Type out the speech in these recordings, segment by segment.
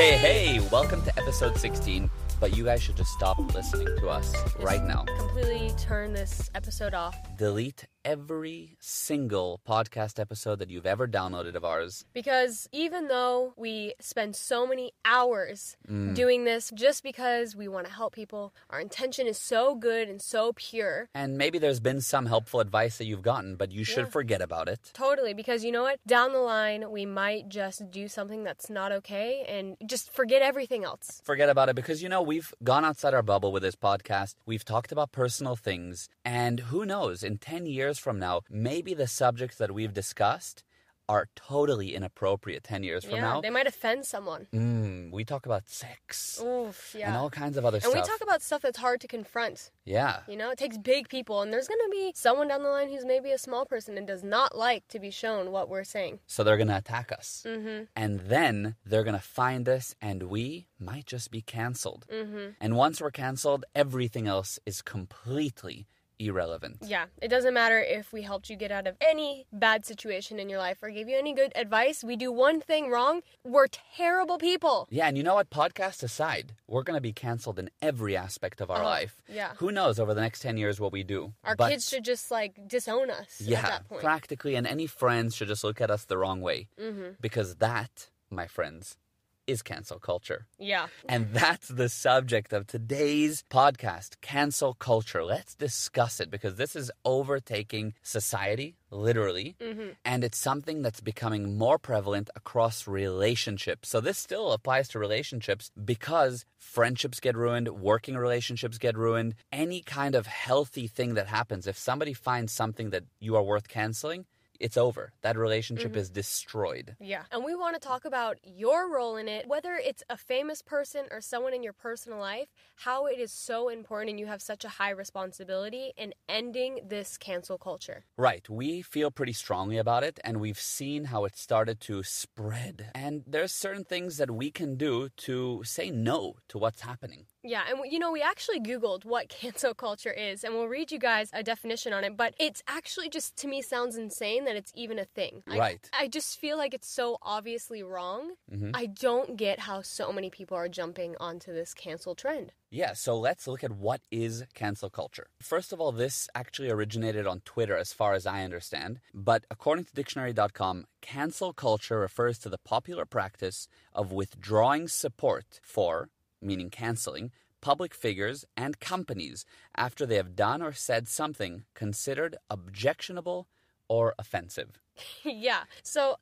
Hey, hey, welcome to episode 16. But you guys should just stop listening to us right now. Completely turn this episode off Delete every single podcast episode that you've ever downloaded of ours. because even though we spend so many hours Mm. doing this just because we want to help people, our intention is so good and so pure. And maybe there's been some helpful advice that you've gotten, but you should Yeah. forget about it. Totally, because you know what? Down the line, we might just do something that's not okay and just forget everything else. Forget about it because you know, we've gone outside our bubble with this podcast. We've talked about personal things. And who knows, in 10 years from now, maybe the subjects that we've discussed are totally inappropriate 10 years from yeah, now. they might offend someone. Mm, we talk about sex Oof, yeah. and all kinds of other And stuff. And we talk about stuff that's hard to confront. yeah. You know, it takes big people, and there's gonna be someone down the line who's maybe a small person and does not like to be shown what we're saying. So they're going to attack us. Mm-hmm. And then they're going to find us, and we might just be canceled. Mm-hmm. And once we're canceled, everything else is completely irrelevant. Yeah, it doesn't matter if we helped you get out of any bad situation in your life or gave you any good advice. We do one thing wrong, we're terrible people. Yeah, and you know what? Podcast aside, we're going to be canceled in every aspect of our Uh-huh. life. Yeah. Who knows over the next 10 years what we do? Our But- kids should just like disown us yeah, at that point. practically, and any friends should just look at us the wrong way. mm-hmm. Because that, my friends, is cancel culture. Yeah. And that's the subject of today's podcast cancel culture. Let's discuss it because this is overtaking society, literally, Mm-hmm. and it's something that's becoming more prevalent across relationships. So, this still applies to relationships because friendships get ruined, working relationships get ruined, any kind of healthy thing that happens. If somebody finds something that you are worth canceling, it's over. That relationship mm-hmm. is destroyed. Yeah. And we want to talk about your role in it, whether it's a famous person or someone in your personal life, how it is so important and you have such a high responsibility in ending this cancel culture. Right. We feel pretty strongly about it, and we've seen how it started to spread. And there's certain things that we can do to say no to what's happening. Yeah, and you know, we actually Googled what cancel culture is, and we'll read you guys a definition on it, but it's actually just, to me, sounds insane that it's even a thing. I- Right. I, just feel like it's so obviously wrong. Mhm. I don't get how so many people are jumping onto this cancel trend. Yeah, so let's look at what is cancel culture. First of all, this actually originated on Twitter, as far as I understand. But according to dictionary.com, cancel culture refers to the popular practice of withdrawing support for, meaning canceling, public figures and companies after they have done or said something considered objectionable or offensive. yeah, so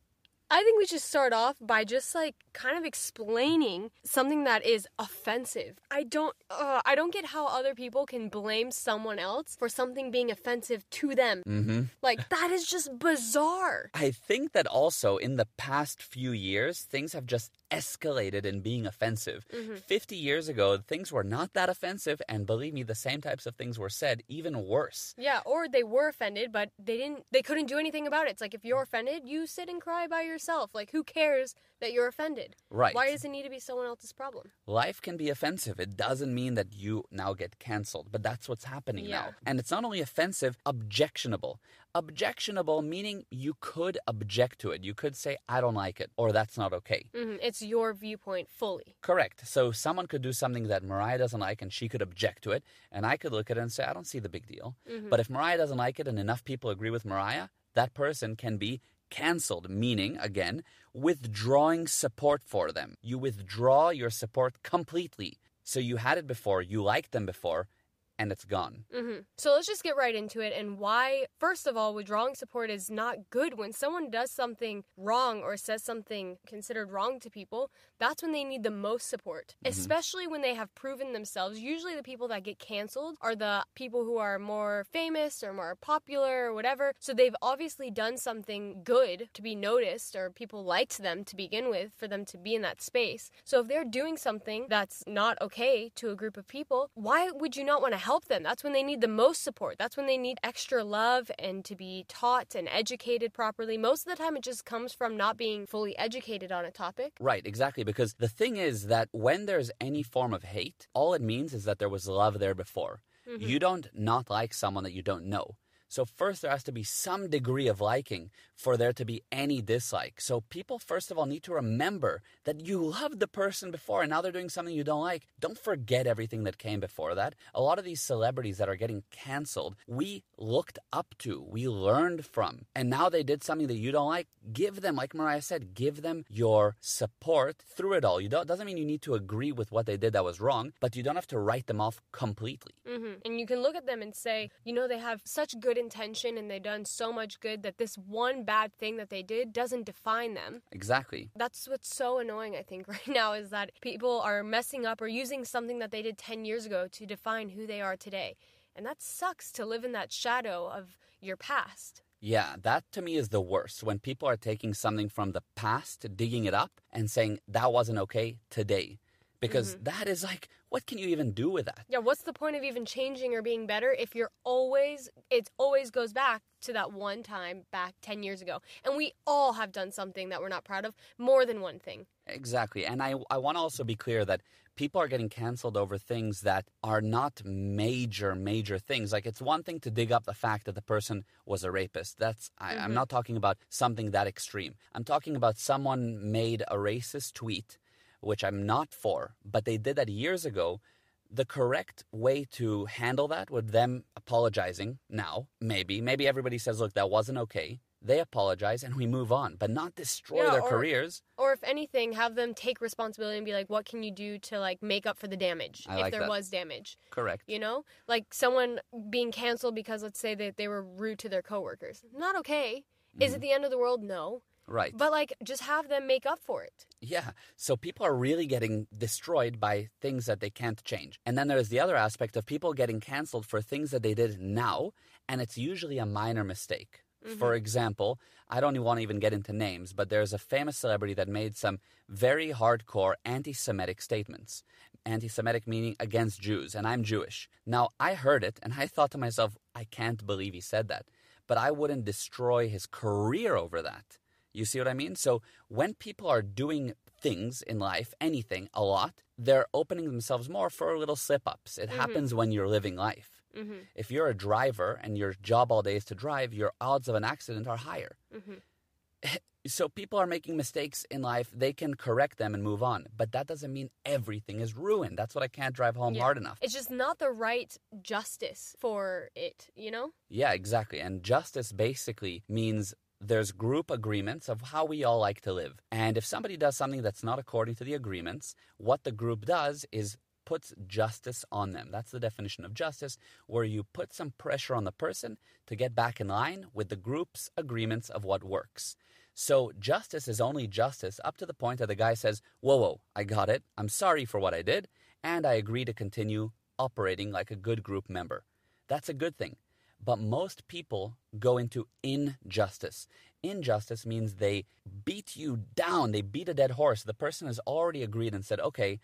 I think we should start off by just like kind of explaining something that is offensive. I don't, uh, I don't get how other people can blame someone else for something being offensive to them. Mm-hmm. Like that is just bizarre. I think that also in the past few years, things have just escalated in being offensive. 50 years ago, things were not that offensive, and believe me, the same types of things were said, even worse. Yeah, or they were offended, but they didn't. They couldn't do anything about it. It's like if you're offended, you sit and cry by yourself. Like who cares that you're offended? Right. Why does it need to be someone else's problem? Life can be offensive. It doesn't mean that you now get canceled, but that's what's happening Yeah. now. And it's not only offensive, objectionable. Objectionable meaning you could object to it. You could say, I don't like it, or that's not okay. hmm It's your viewpoint fully. Correct. So someone could do something that Mariah doesn't like and she could object to it, and I could look at it and say, I don't see the big deal. Mhm. But if Mariah doesn't like it and enough people agree with Mariah, that person can be canceled, meaning, again, withdrawing support for them. You withdraw your support completely. So you had it before, you liked them before, and it's gone. hmm So let's just get right into it and why, first of all, withdrawing support is not good. When someone does something wrong or says something considered wrong to people, that's when they need the most support, especially when they have proven themselves. Usually, the people that get canceled are the people who are more famous or more popular or whatever. So they've obviously done something good to be noticed or people liked them to begin with for them to be in that space. So if they're doing something that's not okay to a group of people, why would you not want to help them? That's when they need the most support. That's when they need extra love and to be taught and educated properly. Most of the time, it just comes from not being fully educated on a topic. Right, exactly. Because the thing is that when there's any form of hate, all it means is that there was love there before. Mm-hmm. You don't not like someone that you don't know. So, first, there has to be some degree of liking for there to be any dislike. So, people, first of all, need to remember that you loved the person before and now they're doing something you don't like. Don't forget everything that came before that. A lot of these celebrities that are getting canceled, we looked up to, we learned from, and now they did something that you don't like. Give them, like Mariah said, give them your support through it all. You don't, doesn't mean you need to agree with what they did that was wrong, but you don't have to write them off completely. Mm-hmm. And you can look at them and say, you know, they have such good intention and they've done so much good that this one bad thing that they did doesn't define them. Exactly. That's what's so annoying, I think, right now is that people are messing up or using something that they did 10 years ago to define who they are today. And that sucks to live in that shadow of your past. Yeah, that to me is the worst. When people are taking something from the past, digging it up, and saying that wasn't okay today. Because Mm-hmm. that is like, what can you even do with that? Yeah, what's the point of even changing or being better if you're always, it always goes back to that one time back 10 years ago. And we all have done something that we're not proud of, more than one thing. Exactly. And I, I want to also be clear that people are getting canceled over things that are not major, major things. Like it's one thing to dig up the fact that the person was a rapist. That's, I, I'm mm-hmm. not talking about something that extreme. I'm talking about someone made a racist tweet, which I'm not for, but they did that years ago. The correct way to handle that with them apologizing now, maybe, maybe everybody says, look, that wasn't okay. They apologize and we move on, but not destroy Yeah, their or- careers. Or if anything, have them take responsibility and be like, what can you do to like make up for the damage I if like there that. was damage? Correct. You know, like someone being canceled because let's say that they were rude to their coworkers. Not okay. Is Mm-hmm. it the end of the world? No. Right. But like, just have them make up for it. Yeah. So people are really getting destroyed by things that they can't change. And then there's the other aspect of people getting canceled for things that they did now, and it's usually a minor mistake. Mm-hmm. For example, I don't want to even get into names, but there's a famous celebrity that made some very hardcore anti Semitic statements. Anti Semitic meaning against Jews, and I'm Jewish. Now, I heard it and I thought to myself, I can't believe he said that. But I wouldn't destroy his career over that. You see what I mean? So when people are doing things in life, anything, a lot, they're opening themselves more for little slip ups. It happens when you're living life. Mm-hmm. If you're a driver and your job all day is to drive, your odds of an accident are higher. Mm-hmm. So people are making mistakes in life, they can correct them and move on. But that doesn't mean everything is ruined. That's what I can't drive home Yeah. hard enough. It's just not the right justice for it, you know? Yeah, exactly. And justice basically means there's group agreements of how we all like to live. And if somebody does something that's not according to the agreements, what the group does is puts justice on them. That's the definition of justice, where you put some pressure on the person to get back in line with the group's agreements of what works. So justice is only justice up to the point that the guy says, Whoa, whoa, I got it. I'm sorry for what I did, and I agree to continue operating like a good group member. That's a good thing. But most people go into injustice. Injustice means they beat you down, they beat a dead horse. The person has already agreed and said, okay,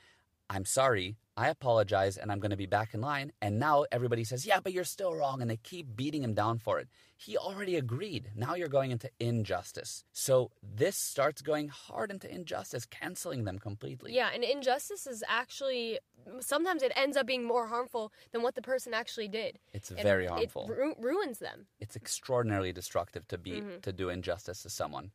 I'm sorry, I apologize, and I'm going to be back in line. And now everybody says, yeah, but you're still wrong. And they keep beating him down for it. He already agreed. Now you're going into injustice. So this starts going hard into injustice, canceling them completely. Yeah, and injustice is actually sometimes it ends up being more harmful than what the person actually did. It's And very harmful. It ru- ruins them. it's extraordinarily destructive to be Mm-hmm. to do injustice to someone.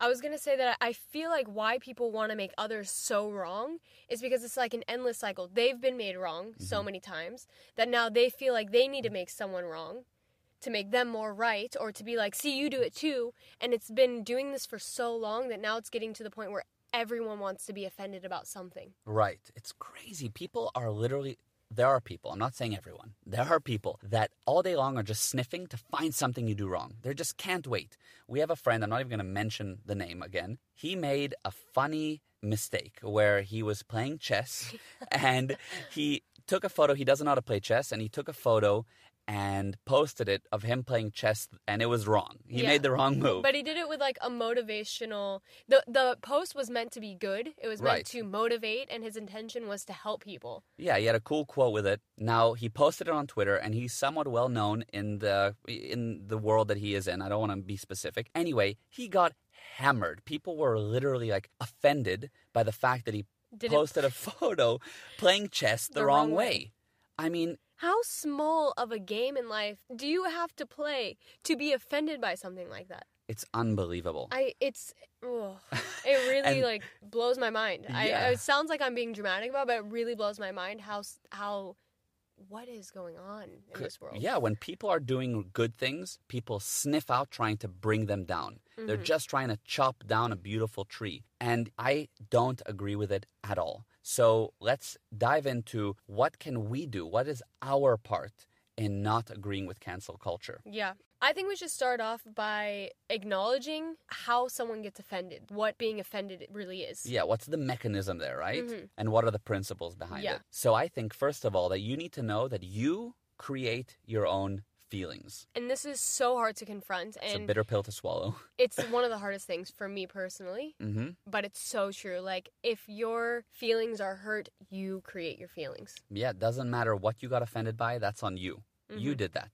I was gonna say that I feel like why people want to make others so wrong is because it's like an endless cycle. They've been made wrong Mm-hmm. so many times that now they feel like they need to make someone wrong to make them more right or to be like, see, you do it too. And it's been doing this for so long that now it's getting to the point where everyone wants to be offended about something. Right. It's crazy. People are literally there are people, I'm not saying everyone. There are people that all day long are just sniffing to find something you do wrong. They just can't wait. We have a friend, I'm not even going to mention the name again. He made a funny mistake where he was playing chess and he took a photo. He doesn't know how to play chess and he took a photo and posted it of him playing chess and it was wrong. He Yeah. made the wrong move. But he did it with like a motivational. The the post was meant to be good. It was meant Right. to motivate, and his intention was to help people. Yeah, he had a cool quote with it. Now he posted it on Twitter, and he's somewhat well known in the in the world that he is in. I don't want to be specific. Anyway, he got hammered. People were literally like offended by the fact that he Did it- posted a photo playing chess the, The wrong wrong way. way. I mean, How small of a game in life do you have to play to be offended by something like that? It's unbelievable. I it's ugh, it really And- like blows my mind. I, it sounds like I'm being dramatic about, it, but it really blows my mind how how what is going on in this world. Yeah, when people are doing good things, people sniff out trying to bring them down. They're Mhm. just trying to chop down a beautiful tree. And I don't agree with it at all. So let's dive into what can we do? What is our part in not agreeing with cancel culture? Yeah. I think we should start off by acknowledging how someone gets offended, what being offended really is. Yeah, what's the mechanism there, right? Mhm. And what are the principles behind Yeah. it? So I think, first of all, that you need to know that you create your own feelings. And this is so hard to confront It's a bitter pill to swallow. it's one of the hardest things for me personally, hmm but it's so true. Like if your feelings are hurt, you create your feelings. Yeah, it doesn't matter what you got offended by, that's on you. You Mhm. did that.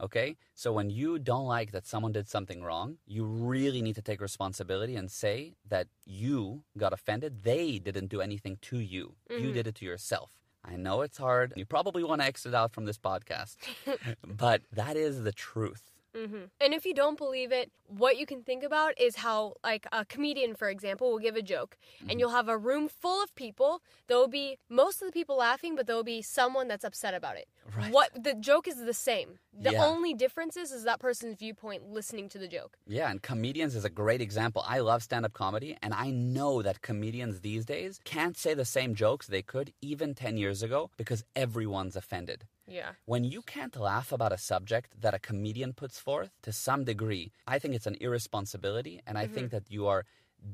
Okay? So when you don't like that someone did something wrong, you really need to take responsibility and say that you got offended. They didn't do anything to you. You Mhm. did it to yourself. I know it's hard. You probably want to exit out from this podcast, but that is the truth. Hmm And if you don't believe it, what you can think about is how, like, a comedian, for example, will give a joke, Mm-hmm. and you'll have a room full of people. There will be most of the people laughing, but there will be someone that's upset about it. Right. What the joke is the same. The Yeah. only difference is, is that person's viewpoint listening to the joke. Yeah, and comedians is a great example. I love stand up comedy, and I know that comedians these days can't say the same jokes they could even 10 years ago because everyone's offended. Yeah. When you can't laugh about a subject that a comedian puts forth to some degree, I think it's an irresponsibility, and I think mm-hmm. that you are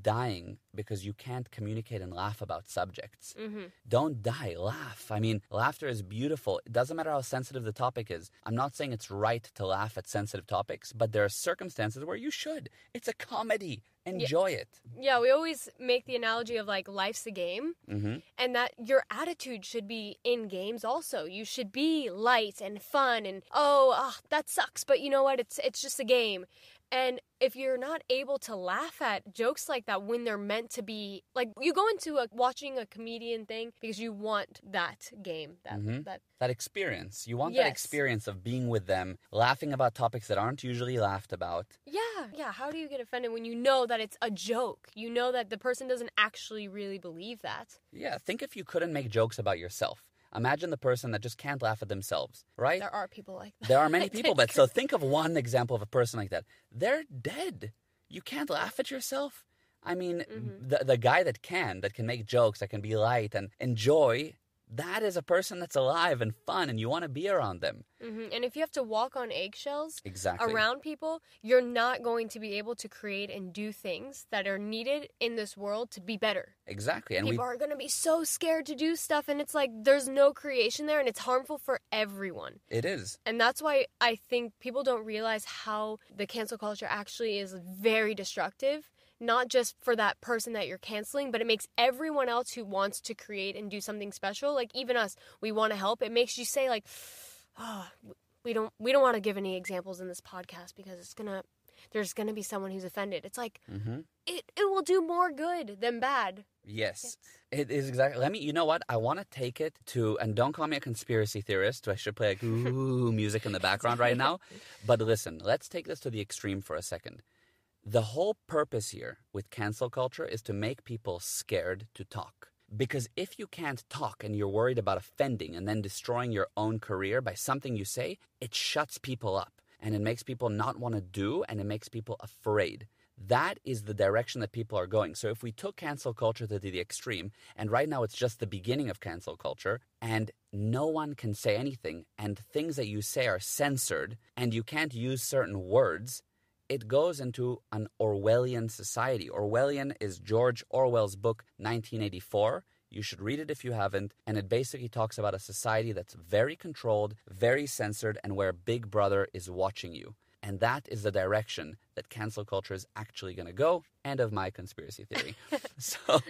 dying because you can't communicate and laugh about subjects. hmm Don't die, laugh. I mean, laughter is beautiful. It doesn't matter how sensitive the topic is. I'm not saying it's right to laugh at sensitive topics, but there are circumstances where you should. It's a comedy. Enjoy it. Yeah, we always make the analogy of like life's a game. hmm and that your attitude should be in games also you should be light and fun and oh ah, that sucks but you know what it's it's just a game and if you're not able to laugh at jokes like that when they're meant to be like you go into a, watching a comedian thing because you want that game that Mhm. that That experience. You want that experience of being with them, laughing about topics that aren't usually laughed about. yeah yeah how do you get offended when you know that it's a joke you know that the person doesn't actually really believe that Yeah, think if you couldn't make jokes about yourself. Imagine the person that just can't laugh at themselves, right? there are people like that There are many people, but so think of one example of a person like that. They're dead. You can't laugh at yourself. I mean, Mhm. the the guy that can, that can make jokes, that can be light and enjoy, that is a person that's alive and fun, and you want to be around them. hmm and if you have to walk on eggshells Exactly. around people, you're not going to be able to create and do things that are needed in this world to be better. Exactly, and people we are going to be so scared to do stuff, and it's like there's no creation there, and it's harmful for everyone. it is. And that's why I think people don't realize how the cancel culture actually is very destructive. Not just for that person that you're canceling, but it makes everyone else who wants to create and do something special, like even us, we want to help. It makes you say like, "Oh, we don't we don't want to give any examples in this podcast because it's gonna there's gonna be someone who's offended." It's like hmm it it will do more good than bad. Yes. It is exactly. Let me. You know what? I want to take it to, and don't call me a conspiracy theorist. I should play like ooh music in the background right now. But listen, let's take this to the extreme for a second. The whole purpose here with cancel culture is to make people scared to talk. Because if you can't talk and you're worried about offending and then destroying your own career by something you say, it shuts people up and it makes people not want to do and it makes people afraid. That is the direction that people are going. So if we took cancel culture to the extreme, and right now it's just the beginning of cancel culture, and no one can say anything, and things that you say are censored, and you can't use certain words, it goes into an Orwellian society. Orwellian is George Orwell's book 1984. You should read it if you haven't. And it basically talks about a society that's very controlled, very censored, and where Big Brother is watching you. And that is the direction that cancel culture is actually going to go. End of my conspiracy theory. so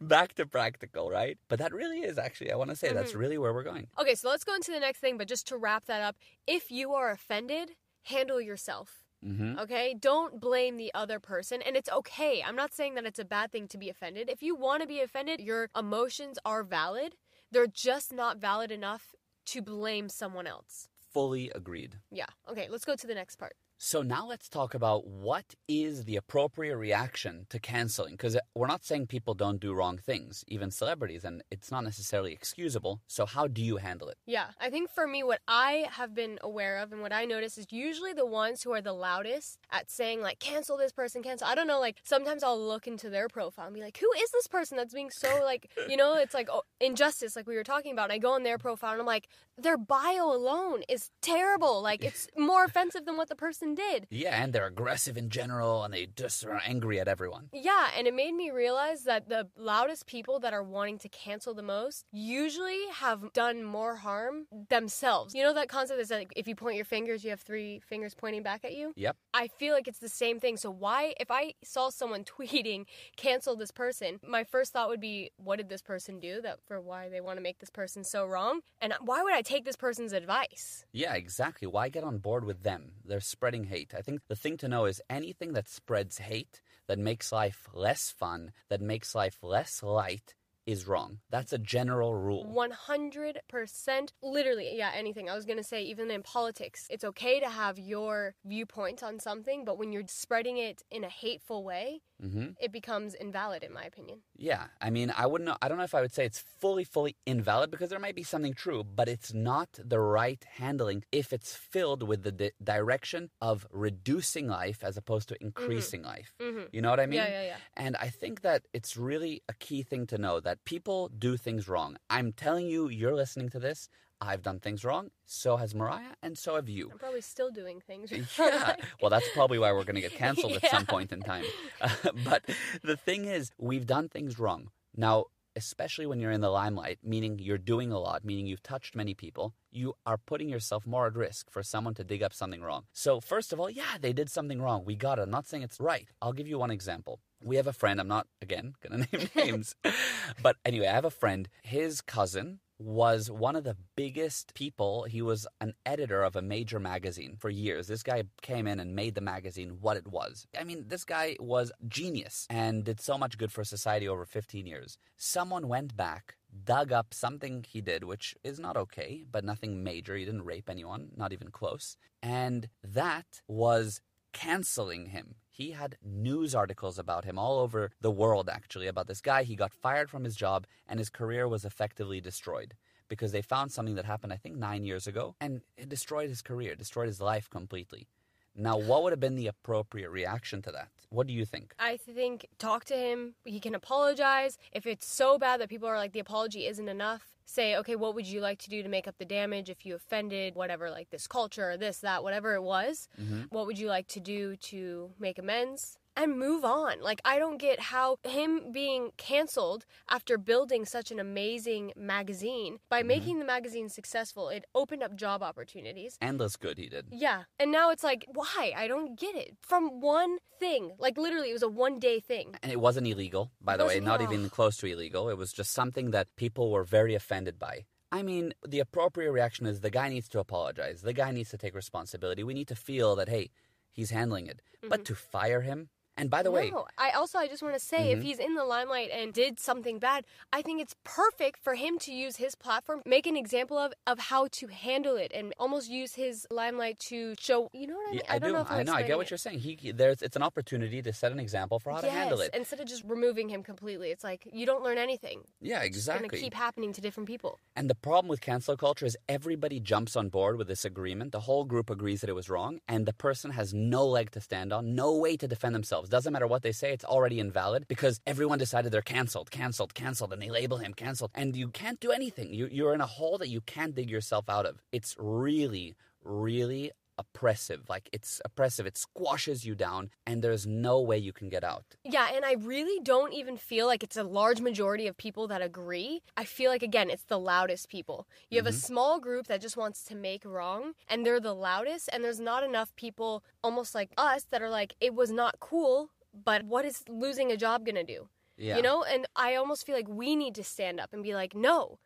back to practical, right? But that really is actually, I want to say, that's mm-hmm. really where we're going. Okay, so let's go into the next thing, but just to wrap that up, if you are offended, handle yourself. Hmm Okay? Don't blame the other person. And it's okay. I'm not saying that it's a bad thing to be offended. If you want to be offended, your emotions are valid. They're just not valid enough to blame someone else. Fully agreed. Yeah. Okay, let's go to the next part. So now let's talk about what is the appropriate reaction to canceling because uh, we're not saying people don't do wrong things, even celebrities, and it's not necessarily excusable. So how do you handle it? Yeah, I think for me, what I have been aware of and what I notice is usually the ones who are the loudest at saying, like, cancel this person, cancel. I don't know, like, sometimes I'll look into their profile and be like, who is this person that's being so, like, you know, it's like oh, injustice, like we were talking about. And I go on their profile and I'm like, their bio alone is terrible. Like, it's more offensive than what the person did. Yeah, and they're aggressive in general and they just are angry at everyone. Yeah, and it made me realize that the loudest people that are wanting to cancel the most usually have done more harm themselves. You know that concept is that like, if you point your fingers, you have three fingers pointing back at you? Yep. I feel like it's the same thing. So why if I saw someone tweeting cancel this person, my first thought would be what did this person do that for why they want to make this person so wrong? And why would I take this person's advice? Yeah, exactly. Why get on board with them? They're spreading hate. I think the thing to know is anything that spreads hate, that makes life less fun, that makes life less light, is wrong. That's a general rule. 100% literally yeah anything i was going to say even in politics it's okay to have your viewpoint on something but when you're spreading it in a hateful way hmm it becomes invalid in my opinion Yeah, I mean, I wouldn't know. I don't know if I would say it's fully, fully invalid because there might be something true, but it's not the right handling if it's filled with the di- direction of reducing life as opposed to increasing life. mm-hmm. You know what I mean? yeah yeah yeah And I think that it's really a key thing to know that people do things wrong. I'm telling you, you're listening to this. I've done things wrong. So has Mariah, and so have you. i'm probably still doing things Yeah. Well, that's probably why we're going to get canceled at some point in time. but the thing is, we've done things wrong. Now, especially when you're in the limelight, meaning you're doing a lot, meaning you've touched many people, you are putting yourself more at risk for someone to dig up something wrong. So, first of all, yeah, they did something wrong. We got it. I'm not saying it's right. I'll give you one example. We have a friend, I'm not, again, going to name names. But anyway, I have a friend. His cousin was one of the biggest people. He was an editor of a major magazine for years. This guy came in and made the magazine what it was. I mean, this guy was genius and did so much good for society over 15 years. Someone went back, dug up something he did, which is not okay, but nothing major. He didn't rape anyone, not even close. And that was canceling him. He had news articles about him all over the world, actually, about this guy. He got fired from his job, and his career was effectively destroyed because they found something that happened, I think, nine years ago, and it destroyed his career, destroyed his life completely. Now, what would have been the appropriate reaction to that? What do you think? I think talk to him. He can apologize. If it's so bad that people are like the apology isn't enough, say, okay, what would you like to do to make up the damage if you offended whatever, like this culture or this, that, whatever it was? Mhm. What would you like to do to make amends? And move on. Like, I don't get how him being canceled after building such an amazing magazine, by mm-hmm. making the magazine successful, it opened up job opportunities. Endless good he did. Yeah. And now it's like, why? I don't get it. From one thing. Like, literally, it was a one day thing. And it wasn't illegal, by the way, not oh. even close to illegal. It was just something that people were very offended by. I mean, the appropriate reaction is the guy needs to apologize. The guy needs to take responsibility. We need to feel that, hey, he's handling it. But mm-hmm. to fire him, and by the way, I also I just want to say if Mhm. he's in the limelight and did something bad, I think it's perfect for him to use his platform, make an example of of how to handle it, and almost use his limelight to show. You know what I mean? Yeah, I, don't do. know if I know. I get what you're saying. He, there's, it's an opportunity to set an example for how to handle it. Instead of just removing him completely, it's like you don't learn anything. Yeah, It's going to exactly. keep happening to different people. And the problem with cancel culture is everybody jumps on board with this agreement. The whole group agrees that it was wrong, and the person has no leg to stand on, no way to defend themselves. Doesn't matter what they say, it's already invalid because everyone decided they're canceled, canceled, canceled, and they label him canceled. And you can't do anything. You, you're in a hole that you can't dig yourself out of. It's really, really oppressive. Like, it's oppressive. It squashes you down, and there's no way you can get out. Yeah, and I really don't even feel like it's a large majority of people that agree. I feel like, again, it's the loudest people. You have a mm-hmm. small group that just wants to make wrong, and they're the loudest, and there's not enough people, almost like us, that are like, it was not cool, but what is losing a job gonna do? Yeah. You know? And I almost feel like we need to stand up and be like, no.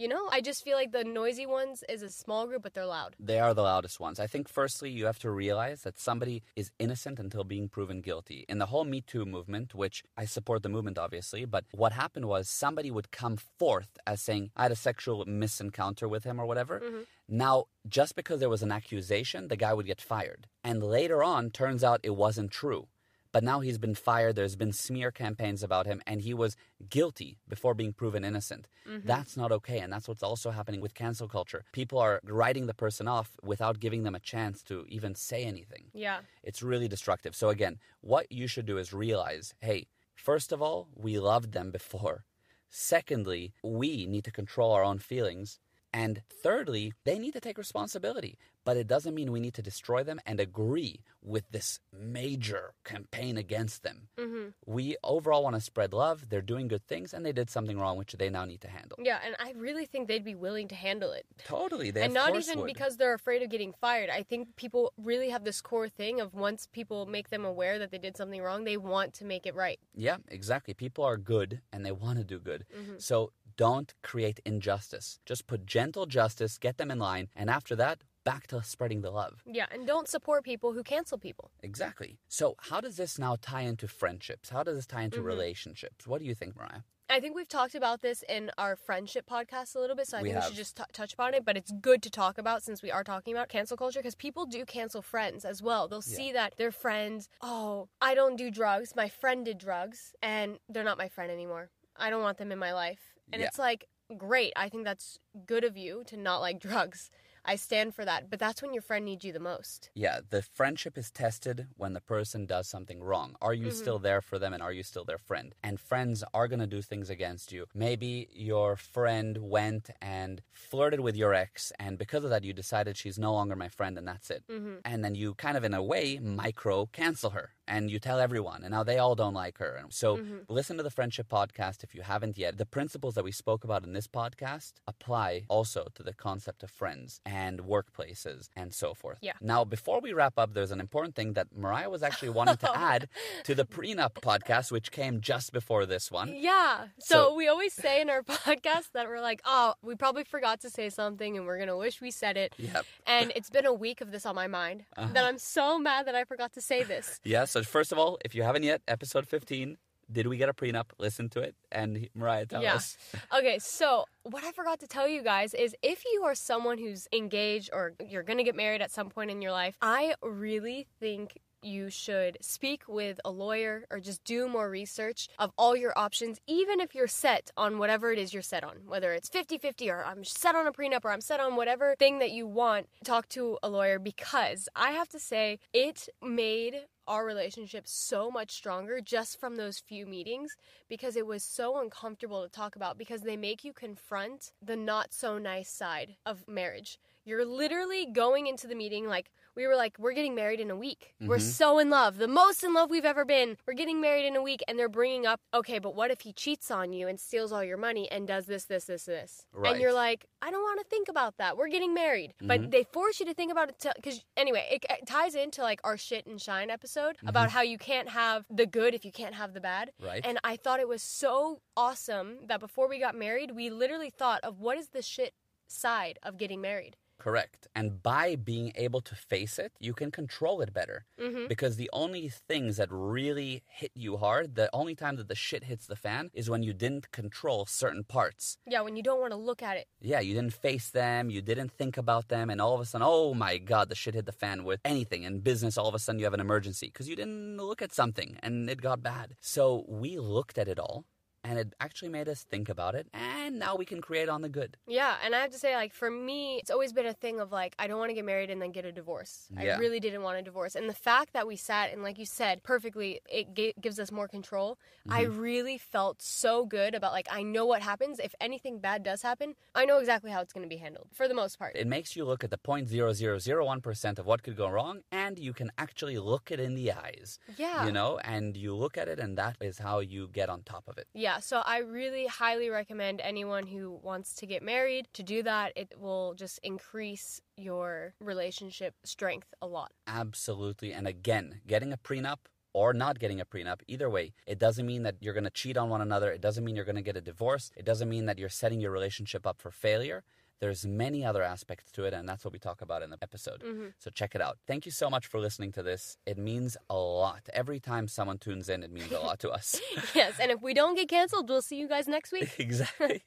You know, I just feel like the noisy ones is a small group, but they're loud. They are the loudest ones. I think, firstly, you have to realize that somebody is innocent until being proven guilty. In the whole Me Too movement, which I support the movement, obviously, but what happened was somebody would come forth as saying, I had a sexual misencounter with him or whatever. Mm-hmm. Now, just because there was an accusation, the guy would get fired. And later on, turns out it wasn't true. But now he's been fired. There's been smear campaigns about him, and he was guilty before being proven innocent. Mm-hmm. That's not okay. And that's what's also happening with cancel culture. People are writing the person off without giving them a chance to even say anything. Yeah. It's really destructive. So, again, what you should do is realize hey, first of all, we loved them before. Secondly, we need to control our own feelings. And thirdly, they need to take responsibility. But it doesn't mean we need to destroy them and agree with this major campaign against them. Mm-hmm. We overall want to spread love. They're doing good things and they did something wrong, which they now need to handle. Yeah, and I really think they'd be willing to handle it. Totally. They and not even would. because they're afraid of getting fired. I think people really have this core thing of once people make them aware that they did something wrong, they want to make it right. Yeah, exactly. People are good and they want to do good. Mm-hmm. So don't create injustice. Just put gentle justice, get them in line, and after that, back to spreading the love. Yeah, and don't support people who cancel people. Exactly. So, how does this now tie into friendships? How does this tie into Mm-hmm. relationships? What do you think, Mariah? I think we've talked about this in our friendship podcast a little bit, so I We think we should just t- touch upon it. But it's good to talk about since we are talking about cancel culture because people do cancel friends as well. They'll see that their friends, oh, I don't do drugs. My friend did drugs, and they're not my friend anymore. I don't want them in my life. And Yeah. it's like, great. I think that's good of you to not like drugs. I stand for that. But that's when your friend needs you the most. Yeah, the friendship is tested when the person does something wrong. Are you still mm-hmm. there for them and are you still their friend? And friends are going to do things against you. Maybe your friend went and flirted with your ex, and because of that, you decided she's no longer my friend and that's it. Mm-hmm. And then you kind of, in a way, micro cancel her and you tell everyone, and now they all don't like her. And so mm-hmm. listen to the Friendship Podcast if you haven't yet. The principles that we spoke about in this podcast apply also to the concept of friends and workplaces and so forth. Yeah. Now, before we wrap up, there's an important thing that Mariah was actually wanting to oh. add to the prenup podcast, which came just before this one. Yeah. So, So- we always say in our podcast that we're like, oh, we probably forgot to say something and we're going to wish we said it. Yep. And it's been a week of this on my mind uh-huh. that I'm so mad that I forgot to say this. Yeah, so first of all, if you haven't yet, episode 15, did we get a prenup? Listen to it. And Mariah, tell Yeah. us. Okay, so what I forgot to tell you guys is if you are someone who's engaged or you're going to get married at some point in your life, I really think you should speak with a lawyer or just do more research of all your options, even if you're set on whatever it is you're set on, whether it's 50 50 or I'm set on a prenup or I'm set on whatever thing that you want. Talk to a lawyer because I have to say, it made our relationship so much stronger just from those few meetings because it was so uncomfortable to talk about because they make you confront the not so nice side of marriage. You're literally going into the meeting like we were like we're getting married in a week. We're mm-hmm. so in love. The most in love we've ever been. We're getting married in a week and they're bringing up, "Okay, but what if he cheats on you and steals all your money and does this this this this?" Right. And you're like, "I don't want to think about that. We're getting married." But mm-hmm. they force you to think about it cuz anyway, it, it ties into like our shit and shine episode mm-hmm. about how you can't have the good if you can't have the bad. Right. And I thought it was so awesome that before we got married, we literally thought of what is the shit side of getting married. Correct. And by being able to face it, you can control it better. Mm-hmm. Because the only things that really hit you hard, the only time that the shit hits the fan is when you didn't control certain parts. Yeah, when you don't want to look at it. Yeah, you didn't face them, you didn't think about them, and all of a sudden, oh my god, the shit hit the fan with anything. In business, all of a sudden you have an emergency because you didn't look at something and it got bad. So we looked at it all and it actually made us think about it, and now we can create on the good. Yeah, and I have to say, like, for me, it's always been a thing of like, I don't want to get married and then get a divorce. Yeah. I really didn't want a divorce. And the fact that we sat and, like you said perfectly, it g- gives us more control. I Mm-hmm. really felt so good about, like, I know what happens. If anything bad does happen, I know exactly how it's going to be handled for the most part. It makes you look at the 0.0001% of what could go wrong, and you can actually look it in the eyes. Yeah. You know, and you look at it, and that is how you get on top of it. Yeah, so I really highly recommend anyone who wants to get married to do that. It will just increase your relationship strength a lot. Absolutely. And again, getting a prenup or not getting a prenup, either way, it doesn't mean that you're going to cheat on one another. It doesn't mean you're going to get a divorce. It doesn't mean that you're setting your relationship up for failure. There's many other aspects to it, and that's what we talk about in the episode. Mm-hmm. So check it out. Thank you so much for listening to this. It means a lot. Every time someone tunes in, it means a lot to us. Yes, and if we don't get canceled, we'll see you guys next week. exactly.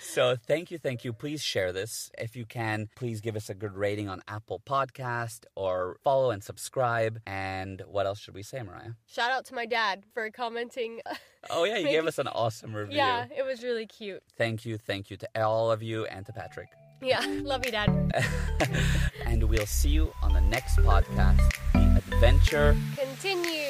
so thank you, thank you. Please share this. If you can, please give us a good rating on Apple Podcast or follow and subscribe. And what else should we say, Mariah? Shout out to my dad for commenting. Oh yeah, you gave us an awesome review. yeah, it was really cute. Thank you, thank you to all of you and to Patrick. Yeah, love you, dad. and we'll see you on the next podcast. The adventure Continue.